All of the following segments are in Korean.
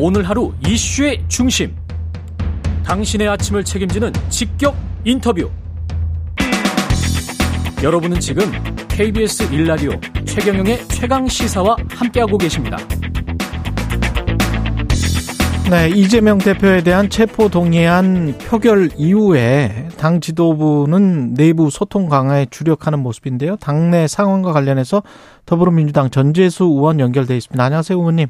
오늘 하루 이슈의 중심. 당신의 아침을 책임지는 직격 인터뷰. 여러분은 지금 KBS 1라디오 최경영의 최강 시사와 함께하고 계십니다. 네, 이재명 대표에 대한 체포 동의안 표결 이후에 당 지도부는 내부 소통 강화에 주력하는 모습인데요. 당내 상황과 관련해서 더불어민주당 전재수 의원 연결돼 있습니다. 안녕하세요, 의원님.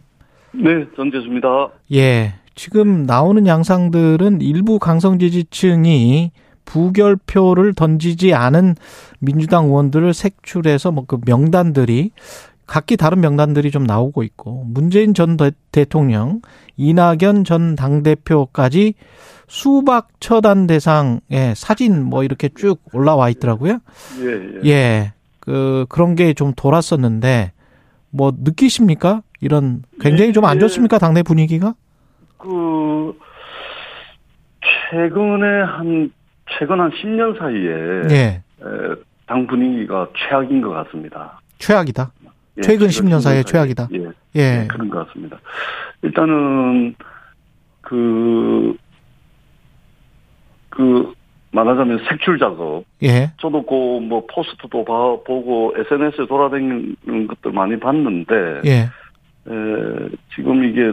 네, 전재수입니다. 예. 지금 나오는 양상들은 일부 강성 지지층이 부결표를 던지지 않은 민주당 의원들을 색출해서 뭐 그 명단들이 각기 다른 명단들이 좀 나오고 있고 문재인 전 대통령, 이낙연 전 당대표까지 수박 처단 대상의 사진 뭐 이렇게 쭉 올라와 있더라고요. 예, 예. 예. 그 그런 게 좀 돌았었는데 뭐 느끼십니까? 이런 굉장히 좀 안 좋습니까? 당내 분위기가? 그 최근에 한 최근 한 10년 사이에 예. 당 분위기가 최악인 것 같습니다. 최악이다. 예, 최근 10년 사이에 최악이다. 예, 예. 예. 그런 것 같습니다. 일단은 그, 그, 말하자면 색출 작업. 예. 저도 그 뭐 포스트도 봐, 보고 SNS에 돌아다니는 것들 많이 봤는데. 예. 에, 지금 이게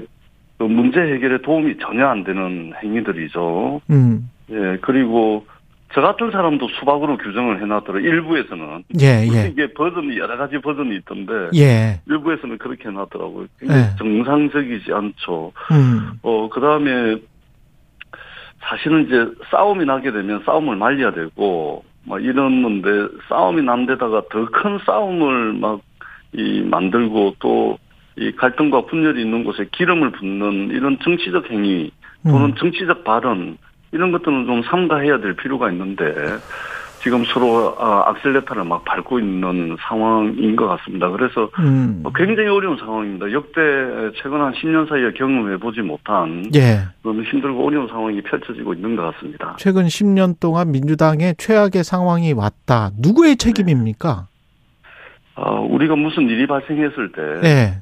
그 문제 해결에 도움이 전혀 안 되는 행위들이죠. 음. 예, 그리고 저 같은 사람도 수박으로 규정을 해놨더라. 일부에서는. 예, 예. 이게 버전이 여러 가지 버전이 있던데. 예. 일부에서는 그렇게 해놨더라고요. 예. 정상적이지 않죠. 음. 어, 그 다음에 사실은 이제 싸움이 나게 되면 싸움을 말려야 되고, 막 이러는데 싸움이 난 데다가 더 큰 싸움을 막 이 만들고 또 이 갈등과 분열이 있는 곳에 기름을 붓는 이런 정치적 행위 또는 음. 정치적 발언 이런 것들은 좀 삼가해야 될 필요가 있는데 지금 서로 아, 악셀레타를 막 밟고 있는 상황인 것 같습니다. 그래서 음. 뭐 굉장히 어려운 상황입니다. 역대 최근 한 10년 사이에 경험해 보지 못한 예. 너무 힘들고 어려운 상황이 펼쳐지고 있는 것 같습니다. 최근 10년 동안 민주당의 최악의 상황이 왔다. 누구의 책임입니까? 아, 우리가 무슨 일이 발생했을 때 네.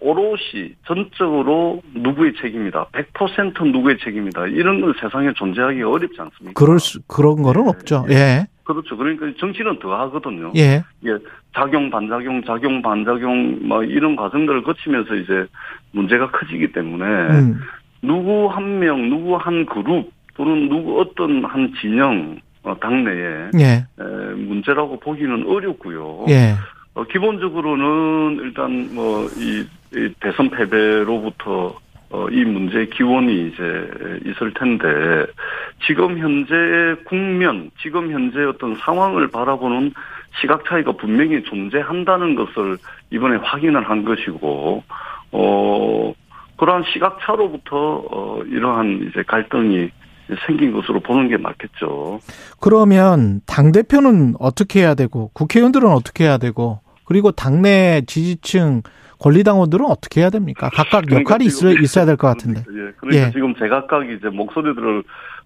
오롯이 전적으로 누구의 책임이다. 100% 누구의 책임이다. 이런 건 세상에 존재하기가 어렵지 않습니까? 그럴 수, 그런 거는 네. 없죠. 예. 그렇죠. 그러니까 정치는 더 하거든요. 예. 예. 작용, 반작용, 작용, 반작용, 뭐 이런 과정들을 거치면서 이제 문제가 커지기 때문에 음. 누구 한 명, 누구 한 그룹 또는 누구 어떤 한 진영, 어, 당내에 예. 에, 문제라고 보기는 어렵고요. 예. 어, 기본적으로는 일단 뭐이 이 대선 패배로부터 어, 이 문제의 기원이 이제 있을 텐데, 지금 현재 국면, 지금 현재 어떤 상황을 바라보는 시각 차이가 분명히 존재한다는 것을 이번에 확인을 한 것이고, 어, 그러한 시각 차로부터, 어, 이러한 이제 갈등이 생긴 것으로 보는 게 맞겠죠. 그러면 당 대표는 어떻게 해야 되고, 국회의원들은 어떻게 해야 되고, 그리고 당내 지지층, 권리당원들은 어떻게 해야 됩니까? 각각 그러니까 역할이 있어, 있어야 될 것 같은데. 예, 그러니까 예. 지금 제각각 이제 목소리들을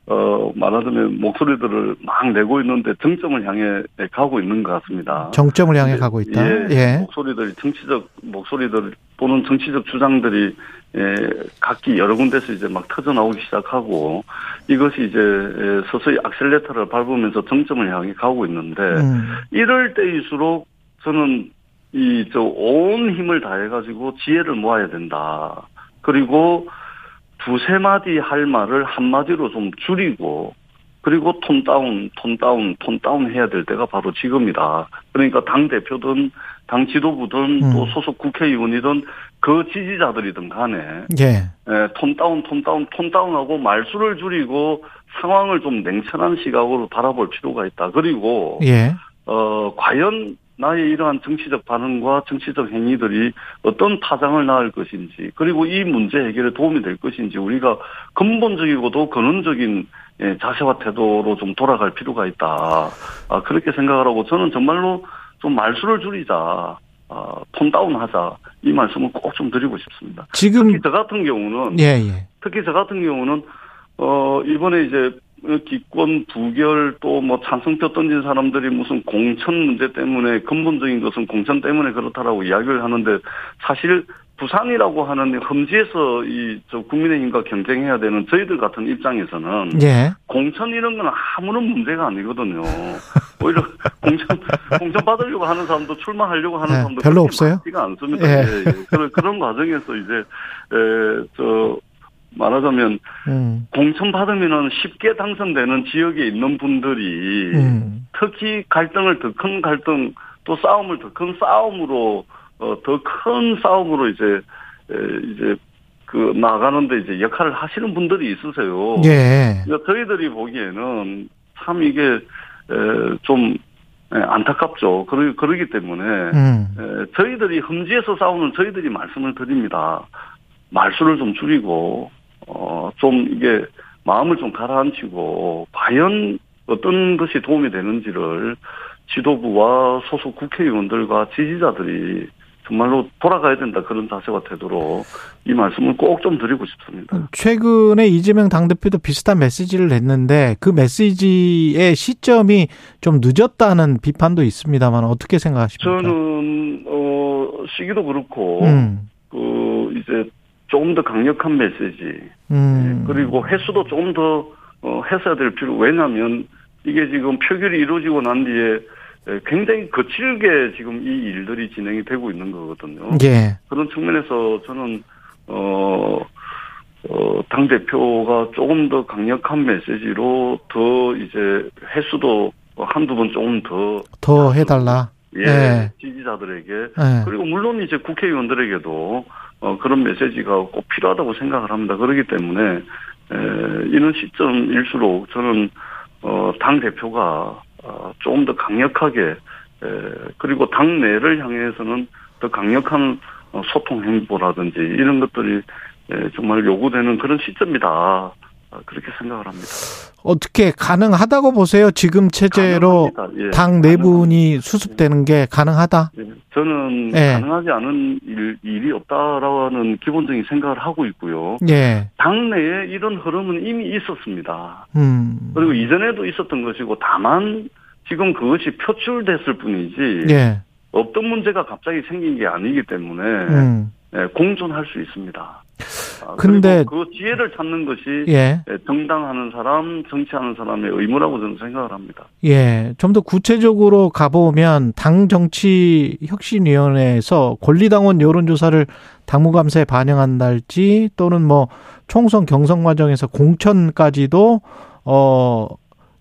어, 말하자면 목소리들을 막 내고 있는데 정점을 향해 가고 있는 것 같습니다. 정점을 향해 가고 있다. 예, 예. 목소리들이 정치적 목소리들 또는 정치적 주장들이 예, 각기 여러 군데서 이제 막 터져 나오기 시작하고 이것이 이제 서서히 악셀레터를 밟으면서 정점을 향해 가고 있는데 음. 이럴 때일수록 저는 이 저 온 힘을 다해가지고 지혜를 모아야 된다. 그리고 두세 마디 할 말을 한 마디로 좀 줄이고 그리고 tone down, tone down, tone down 해야 될 때가 바로 지금이다. 그러니까 당 대표든 당 지도부든 음. 또 소속 국회의원이든 그 지지자들이든 간에 예. 예, tone down, tone down, tone down하고 말수를 줄이고 상황을 좀 냉철한 시각으로 바라볼 필요가 있다. 그리고 예. 어 과연 나의 이러한 정치적 반응과 정치적 행위들이 어떤 파장을 낳을 것인지 그리고 이 문제 해결에 도움이 될 것인지 우리가 근본적이고도 근원적인 예, 자세와 태도로 좀 돌아갈 필요가 있다. 아, 그렇게 생각을 하고 저는 정말로 좀 말수를 줄이자. 아, 톤 다운하자 이 말씀을 꼭 좀 드리고 싶습니다. 지금 특히 저 같은 경우는 예, 예. 특히 저 같은 경우는 어 이번에 이제 기권 부결 또 뭐 찬성표 던진 사람들이 무슨 공천 문제 때문에 근본적인 것은 공천 때문에 그렇다라고 이야기를 하는데 사실 부산이라고 하는 험지에서 이 저 국민의힘과 경쟁해야 되는 저희들 같은 입장에서는 예. 공천 이런 건 아무런 문제가 아니거든요. 오히려 공천 공천 받으려고 하는 사람도 출마하려고 하는 네, 사람도 별로 없어요? 많지가 않습니다. 예. 예, 예. 그런 그런 과정에서 이제 에저 말하자면 음. 공천 받으면은 쉽게 당선되는 지역에 있는 분들이 음. 특히 갈등을 더 큰 갈등 또 싸움을 더 큰 싸움으로 어, 더 큰 싸움으로 이제 에, 이제 그 나가는데 이제 역할을 하시는 분들이 있으세요. 예. 그러니까 저희들이 보기에는 참 이게 에, 좀 에, 안타깝죠. 그러, 그러기 때문에 음. 에, 저희들이 험지에서 싸우는 저희들이 말씀을 드립니다. 말수를 좀 줄이고 어, 좀 이게 마음을 좀 가라앉히고 과연 어떤 것이 도움이 되는지를 지도부와 소속 국회의원들과 지지자들이 정말로 돌아가야 된다 그런 자세가 되도록 이 말씀을 꼭 좀 드리고 싶습니다. 최근에 이재명 당대표도 비슷한 메시지를 냈는데 그 메시지의 시점이 좀 늦었다는 비판도 있습니다만 어떻게 생각하십니까? 저는 어 시기도 그렇고 음. 그 이제 조금 더 강력한 메시지 음. 그리고 횟수도 조금 더 어, 했어야 될 필요 왜냐하면 이게 지금 표결이 이루어지고 난 뒤에 에, 굉장히 거칠게 지금 이 일들이 진행이 되고 있는 거거든요. 예. 그런 측면에서 저는 어, 어, 당 대표가 조금 더 강력한 메시지로 더 이제 횟수도 한두 번 조금 더 더 해달라. 예, 네. 지지자들에게 예. 그리고 물론 이제 국회의원들에게도 어, 그런 메시지가 꼭 필요하다고 생각을 합니다. 그렇기 때문에 에, 이런 시점일수록 저는 어, 당 대표가 어, 조금 더 강력하게 에, 그리고 당 내를 향해서는 더 강력한 어, 소통 행보라든지 이런 것들이 에, 정말 요구되는 그런 시점이다. 어, 그렇게 생각을 합니다. 어떻게 가능하다고 보세요? 지금 체제로. 예, 당 내분이 수습되는 게 가능하다? 예, 저는 예. 가능하지 않은 일, 일이 없다라는 기본적인 생각을 하고 있고요. 예. 당내에 이런 흐름은 이미 있었습니다. 음. 그리고 이전에도 있었던 것이고 다만 지금 그것이 표출됐을 뿐이지 예. 없던 문제가 갑자기 생긴 게 아니기 때문에 음. 예, 공존할 수 있습니다. 아, 근데- 그 지혜를 찾는 것이 예. 예, 정당하는 사람, 정치하는 사람의 의무라고 저는 생각을 합니다. 예. 좀 더 구체적으로 가보면 당 정치 혁신위원회에서 권리당원 여론조사를 당무감사에 반영한달지 또는 뭐 총선 경선 과정에서 공천까지도 어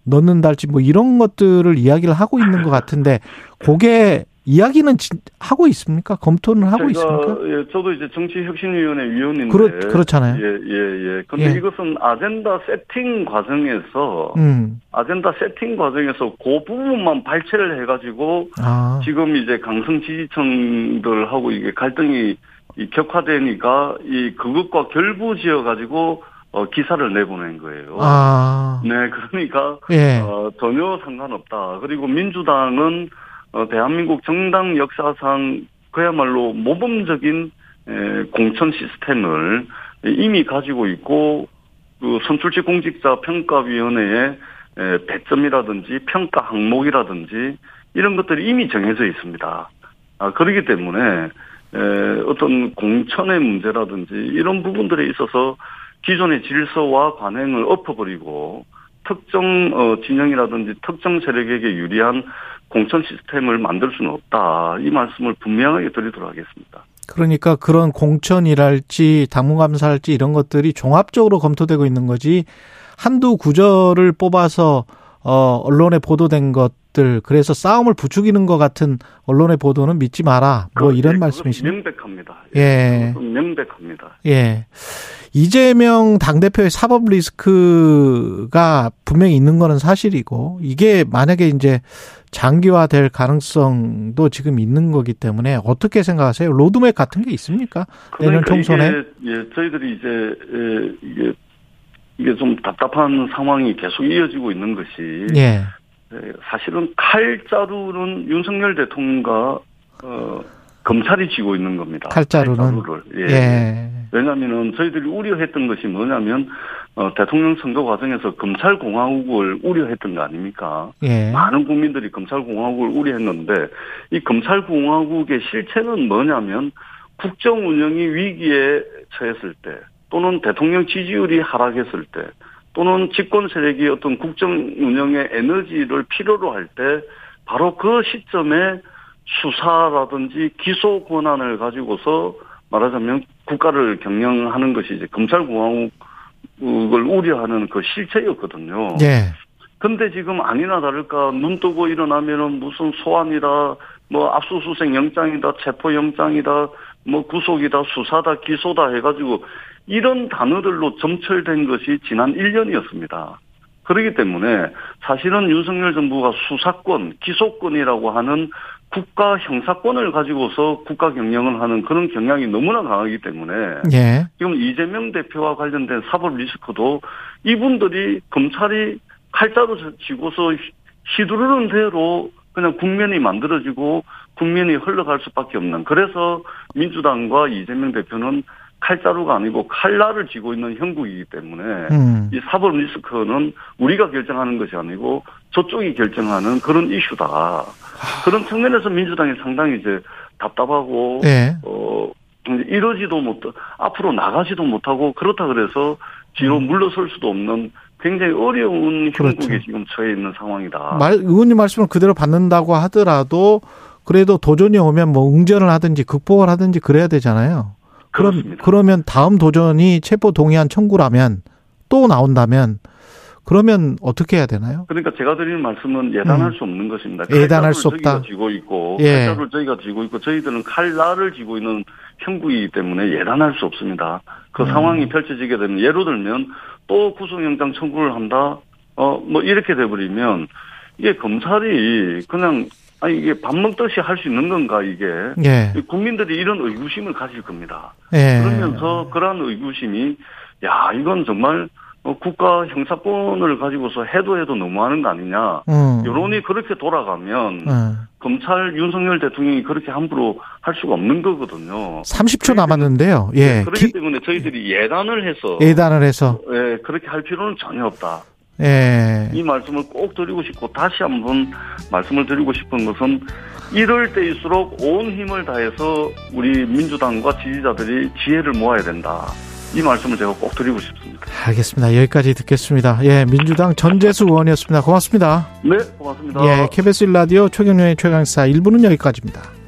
넣는달지 뭐 이런 것들을 이야기를 하고 있는 것 같은데 그게 이야기는 진- 하고 있습니까? 검토는 하고 있습니까? 예, 저도 이제 정치혁신위원회 위원인데 그렇 그렇잖아요. 예, 예, 예. 근데 예. 이것은 아젠다 세팅 과정에서 음. 아젠다 세팅 과정에서 그 부분만 발췌를 해가지고 아. 지금 이제 강성 지지층들하고 이게 갈등이 이 격화되니까 이 그것과 결부지어 가지고 어 기사를 내보낸 거예요. 아. 네, 그러니까 예. 어 전혀 상관없다. 그리고 민주당은 어 대한민국 정당 역사상 그야말로 모범적인 에, 공천 시스템을 이미 가지고 있고 그 선출직 공직자 평가위원회의 에, 배점이라든지 평가 항목이라든지 이런 것들이 이미 정해져 있습니다. 아, 그렇기 때문에 에, 어떤 공천의 문제라든지 이런 부분들에 있어서 기존의 질서와 관행을 엎어버리고 특정 어, 진영이라든지 특정 세력에게 유리한 공천 시스템을 만들 수는 없다. 이 말씀을 분명하게 드리도록 하겠습니다. 그러니까 그런 공천이랄지 당무감사랄지 이런 것들이 종합적으로 검토되고 있는 거지 한두 구절을 뽑아서 어 언론에 보도된 것들 그래서 싸움을 부추기는 것 같은 언론의 보도는 믿지 마라 뭐 그, 이런 예, 말씀이시네요. 그것은 명백합니다. 예. 그것은 명백합니다. 예. 이재명 당 대표의 사법 리스크가 분명히 있는 거는 사실이고, 이게 만약에 이제 장기화될 가능성도 지금 있는 거기 때문에 어떻게 생각하세요? 로드맵 같은 게 있습니까? 내년 그러니까 총선에? 이게, 예, 저희들이 이제 예, 이게 이게 좀 답답한 상황이 계속 이어지고 있는 것이 예. 예, 사실은 칼자루는 윤석열 대통령과 어, 검찰이 쥐고 있는 겁니다. 칼자루는? 칼자루를. 예. 예. 왜냐하면은 저희들이 우려했던 것이 뭐냐면 어, 대통령 선거 과정에서 검찰 공화국을 우려했던 거 아닙니까? 예. 많은 국민들이 검찰 공화국을 우려했는데 이 검찰 공화국의 실체는 뭐냐면 국정 운영이 위기에 처했을 때 또는 대통령 지지율이 하락했을 때 또는 집권 세력이 어떤 국정 운영의 에너지를 필요로 할 때 바로 그 시점에 수사라든지 기소 권한을 가지고서 말하자면 국가를 경영하는 것이 이제 검찰공화국 을 우려하는 그 실체였거든요. 예. 근데 지금 아니나 다를까 눈 뜨고 일어나면은 무슨 소환이다, 뭐 압수수색 영장이다, 체포 영장이다, 뭐 구속이다, 수사다, 기소다 해가지고 이런 단어들로 점철된 것이 지난 1년이었습니다. 그렇기 때문에 사실은 윤석열 정부가 수사권, 기소권이라고 하는 국가 형사권을 가지고서 국가 경영을 하는 그런 경향이 너무나 강하기 때문에 예. 지금 이재명 대표와 관련된 사법 리스크도 이분들이 검찰이 칼자루 쥐고서 휘두르는 대로 그냥 국면이 만들어지고 국면이 흘러갈 수밖에 없는 그래서 민주당과 이재명 대표는 칼자루가 아니고 칼날을 쥐고 있는 형국이기 때문에 음. 이 사법 리스크는 우리가 결정하는 것이 아니고 저쪽이 결정하는 그런 이슈다. 그런 측면에서 민주당이 상당히 이제 답답하고 예. 어 이러지도 못 앞으로 나가지도 못하고 그렇다 그래서 뒤로 물러설 수도 없는 굉장히 어려운 음. 그렇죠. 형국에 지금 처해 있는 상황이다. 말, 의원님 말씀을 그대로 받는다고 하더라도 그래도 도전이 오면 뭐 응전을 하든지 극복을 하든지 그래야 되잖아요. 그럼 그렇습니다. 그러면 다음 도전이 체포 동의안 청구라면 또 나온다면 그러면 어떻게 해야 되나요? 그러니까 제가 드리는 말씀은 예단할 음. 수 없는 것입니다. 예단할 수 없다. 저희가 쥐고 있고 예. 칼자루를 저희가 쥐고 있고 저희들은 칼날을 쥐고 있는 형국이기 때문에 예단할 수 없습니다. 그 음. 상황이 펼쳐지게 되면 예를 들면 또 구속영장 청구를 한다. 어 뭐 이렇게 돼버리면 이게 검찰이 그냥 아니 이게 밥 먹듯이 할 수 있는 건가 이게 예. 국민들이 이런 의구심을 가질 겁니다. 예. 그러면서 그러한 의구심이 야 이건 정말 어, 국가 형사권을 가지고서 해도 해도 너무하는 거 아니냐. 음. 여론이 그렇게 돌아가면 음. 검찰 윤석열 대통령이 그렇게 함부로 할 수가 없는 거거든요. 30초 남았는데요. 예. 그렇기 기- 때문에 저희들이 예단을 해서 예단을 해서 예, 그렇게 할 필요는 전혀 없다. 예. 이 말씀을 꼭 드리고 싶고 다시 한번 말씀을 드리고 싶은 것은 이럴 때일수록 온 힘을 다해서 우리 민주당과 지지자들이 지혜를 모아야 된다. 이 말씀을 제가 꼭 드리고 싶습니다. 알겠습니다. 여기까지 듣겠습니다. 예, 민주당 전재수 의원이었습니다. 고맙습니다. 네, 고맙습니다. 예, KBS 1라디오 최경련의 최강사 1부는 여기까지입니다.